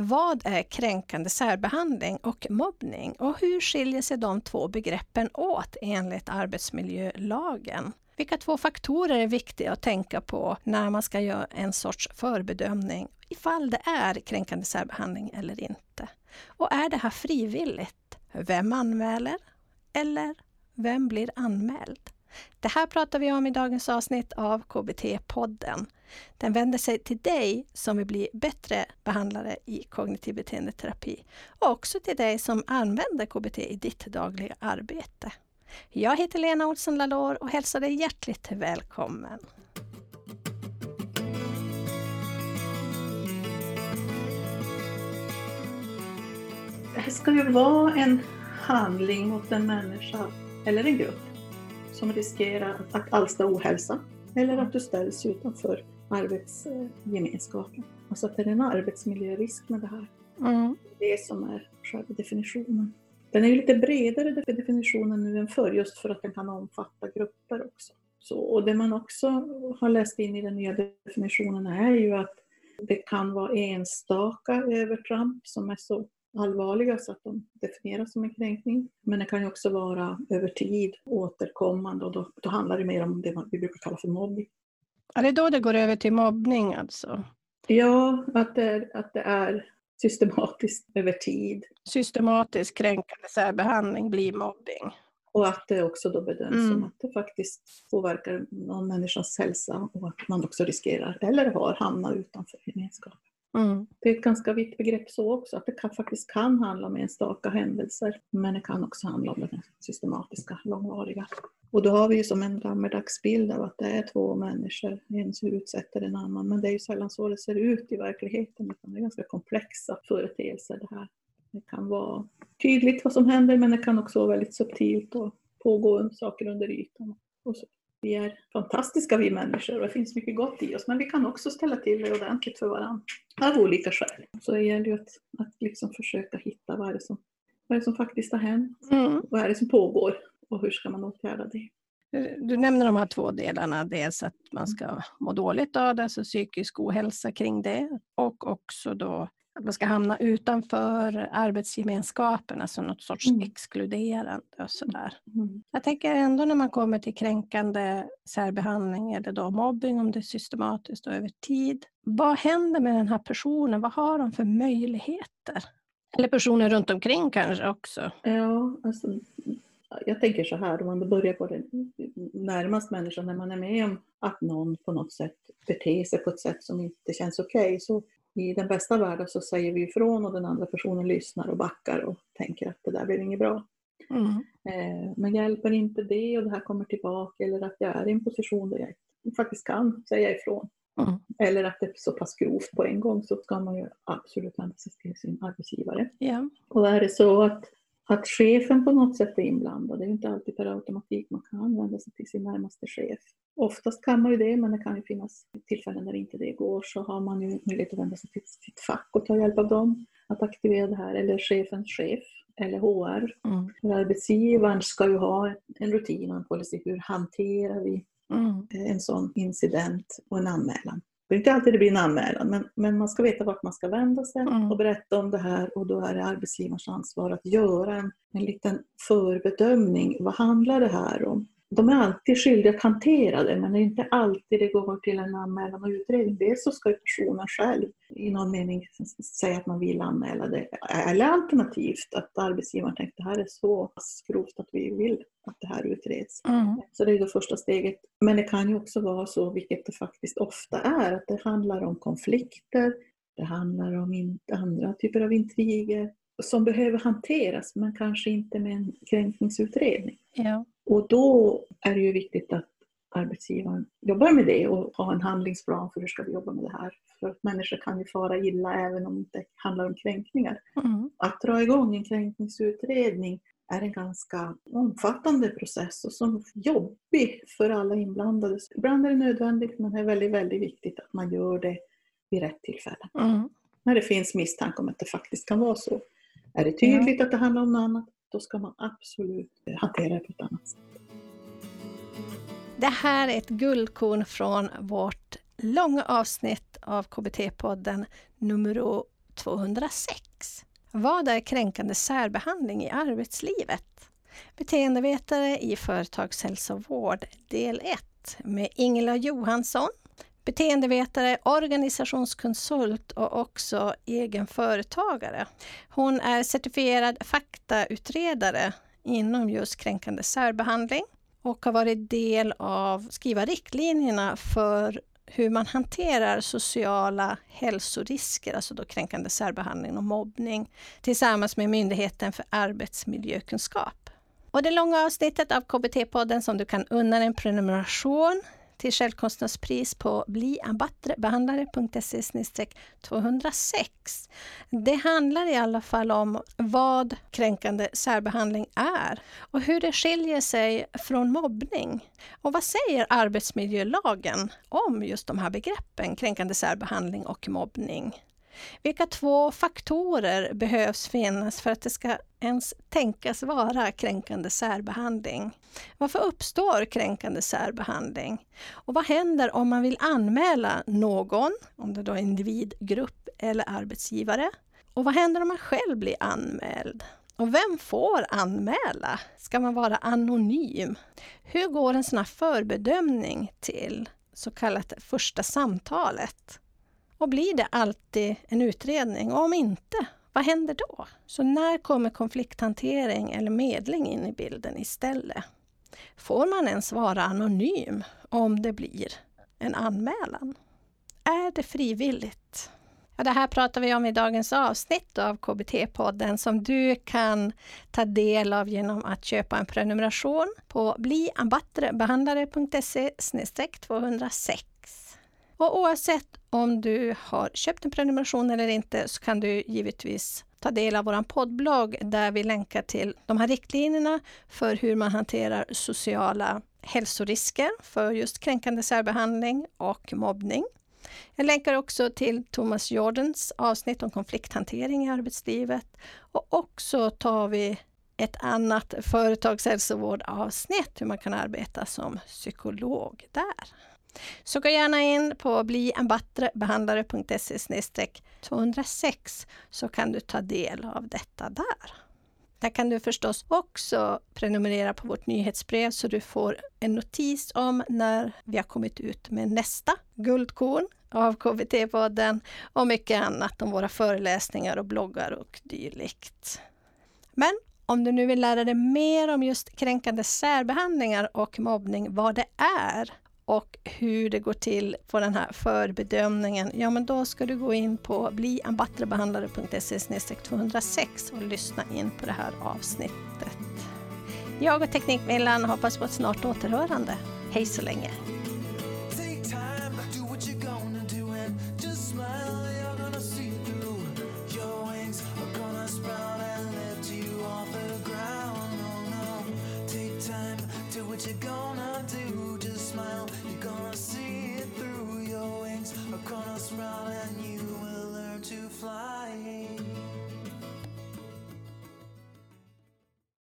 Vad är kränkande särbehandling och mobbning och hur skiljer sig de två begreppen åt enligt arbetsmiljölagen? Vilka två faktorer är viktiga att tänka på när man ska göra en sorts förbedömning ifall det är kränkande särbehandling eller inte? Och är det här frivilligt? Vem anmäler? Eller vem blir anmäld? Det här pratar vi om i dagens avsnitt av KBT-podden. Den vänder sig till dig som vill bli bättre behandlare i kognitiv beteendeterapi och också till dig som använder KBT i ditt dagliga arbete. Jag heter Lena Olsson Lalor och hälsar dig hjärtligt välkommen. Det ska ju vara en handling mot en människa eller en grupp som riskerar att alstra ohälsa eller att du ställs utanför arbetsgemenskapen. Alltså att det är en arbetsmiljörisk med det här. Mm. Det som är själva definitionen. Den är ju lite bredare definitionen nu än förr just för att den kan omfatta grupper också. Så, och det man också har läst in i den nya definitionen är ju att det kan vara enstaka övertramp som är så allvarliga så att de definieras som en kränkning. Men det kan ju också vara över tid återkommande och då, då handlar det mer om det vi brukar kalla för mobbning. Är det då det går över till mobbning alltså? Ja, att det är, att det är systematiskt över tid. Systematisk kränkande särbehandling blir mobbing. Och att det också då bedöms mm. som att det faktiskt påverkar någon människas hälsa och att man också riskerar, eller har, hamnat utanför gemenskapen. Mm. Det är ett ganska vitt begrepp så också, att det kan, faktiskt kan handla om enstaka händelser, men det kan också handla om den systematiska, långvariga. Och då har vi ju som en gammeldagsbild av att det är två människor, en som utsätter en annan, men det är ju sällan så det ser ut i verkligheten, utan det är ganska komplexa företeelser det här. Det kan vara tydligt vad som händer, men det kan också vara väldigt subtilt och pågå saker under ytan. Och så. Vi är fantastiska vi människor och det finns mycket gott i oss, men vi kan också ställa till det ordentligt för varandra av olika skäl. Så det gäller ju att, att liksom försöka hitta vad är, det som, vad är det som faktiskt har hänt, mm. vad är det som pågår och hur ska man åtgärda det. Du nämner de här två delarna, dels att man ska må dåligt av det, alltså psykisk ohälsa kring det och också då att man ska hamna utanför arbetsgemenskapen, alltså något sorts mm. exkluderande och sådär. Mm. Jag tänker ändå när man kommer till kränkande särbehandling eller då mobbing om det är systematiskt och över tid. Vad händer med den här personen? Vad har de för möjligheter? Eller personer runt omkring kanske också? Ja, alltså, jag tänker så här, om man börjar på det närmast människan, när man är med om att någon på något sätt beter sig på ett sätt som inte känns okej, okay, så i den bästa världen så säger vi ifrån och den andra personen lyssnar och backar och tänker att det där blev inget bra. Mm. Eh, men hjälper inte det och det här kommer tillbaka eller att jag är i en position där jag faktiskt kan säga ifrån. Mm. Eller att det är så pass grovt på en gång så ska man ju absolut vända sig till sin arbetsgivare. Yeah. Och är det så att att chefen på något sätt är inblandad. Det är inte alltid per automatik man kan vända sig till sin närmaste chef. Oftast kan man ju det, men det kan ju finnas tillfällen när inte det går, så har man ju möjlighet att vända sig till sitt fack och ta hjälp av dem att aktivera det här, eller chefens chef, eller HR. Mm. Arbetsgivaren ska ju ha en rutin och en policy. Hur hanterar vi mm. en sån incident och en anmälan? Det är inte alltid det blir en anmälan, men, men man ska veta vart man ska vända sig mm. och berätta om det här och då är det arbetsgivarens ansvar att göra en, en liten förbedömning. Vad handlar det här om? De är alltid skyldiga att hantera det, men det är inte alltid det går till en anmälan och utredning. Dels så ska personen själv i någon mening säga att man vill anmäla det, eller alternativt att arbetsgivaren tänker att det här är så grovt att vi vill att det här utreds. Mm. Så det är det första steget. Men det kan ju också vara så, vilket det faktiskt ofta är, att det handlar om konflikter, det handlar om andra typer av intriger som behöver hanteras, men kanske inte med en kränkningsutredning. Ja. Och då är det ju viktigt att arbetsgivaren jobbar med det och har en handlingsplan för hur ska vi jobba med det här. För att människor kan ju fara illa även om det inte handlar om kränkningar. Mm. Att dra igång en kränkningsutredning är en ganska omfattande process och som jobbig för alla inblandade. Ibland är det nödvändigt men det är väldigt, väldigt viktigt att man gör det vid rätt tillfälle. Mm. När det finns misstanke om att det faktiskt kan vara så. Är det tydligt ja. att det handlar om något annat, då ska man absolut hantera det på ett annat sätt. Det här är ett guldkorn från vårt långa avsnitt av KBT-podden nummer 206. Vad är kränkande särbehandling i arbetslivet? Beteendevetare i företagshälsovård del 1 med Ingela Johansson, beteendevetare, organisationskonsult och också egen företagare. Hon är certifierad faktautredare inom just kränkande särbehandling och har varit del av skriva riktlinjerna för hur man hanterar sociala hälsorisker, alltså då kränkande särbehandling och mobbning, tillsammans med Myndigheten för arbetsmiljökunskap. Och det långa avsnittet av KBT-podden som du kan unna en prenumeration till självkostnadspris på bliambattrebehandlare.se 206. Det handlar i alla fall om vad kränkande särbehandling är och hur det skiljer sig från mobbning. Och vad säger arbetsmiljölagen om just de här begreppen kränkande särbehandling och mobbning? Vilka två faktorer behövs finnas för att det ska ens tänkas vara kränkande särbehandling? Varför uppstår kränkande särbehandling? Och vad händer om man vill anmäla någon, om det då är individ, grupp eller arbetsgivare? Och vad händer om man själv blir anmäld? Och vem får anmäla? Ska man vara anonym? Hur går en sån här förbedömning till, så kallat första samtalet? Och blir det alltid en utredning? Och om inte, vad händer då? Så när kommer konflikthantering eller medling in i bilden istället? Får man ens vara anonym om det blir en anmälan? Är det frivilligt? Ja, det här pratar vi om i dagens avsnitt av KBT-podden som du kan ta del av genom att köpa en prenumeration på bliambattrebehandlare.se 206. Och oavsett om du har köpt en prenumeration eller inte så kan du givetvis ta del av vår poddblogg där vi länkar till de här riktlinjerna för hur man hanterar sociala hälsorisker för just kränkande särbehandling och mobbning. Jag länkar också till Thomas Jordans avsnitt om konflikthantering i arbetslivet och också tar vi ett annat företagshälsovårdavsnitt hur man kan arbeta som psykolog där. Så gå gärna in på blienbattrebehandlare.se 206 så kan du ta del av detta där. Där kan du förstås också prenumerera på vårt nyhetsbrev så du får en notis om när vi har kommit ut med nästa guldkorn av KBT-podden och mycket annat om våra föreläsningar och bloggar och dylikt. Men om du nu vill lära dig mer om just kränkande särbehandlingar och mobbning, vad det är och hur det går till på den här förbedömningen, ja men då ska du gå in på bliambattrebehandlare.se 206 och lyssna in på det här avsnittet. Jag och Teknikmillan hoppas på ett snart återhörande. Hej så länge! what you gonna do gonna smile and you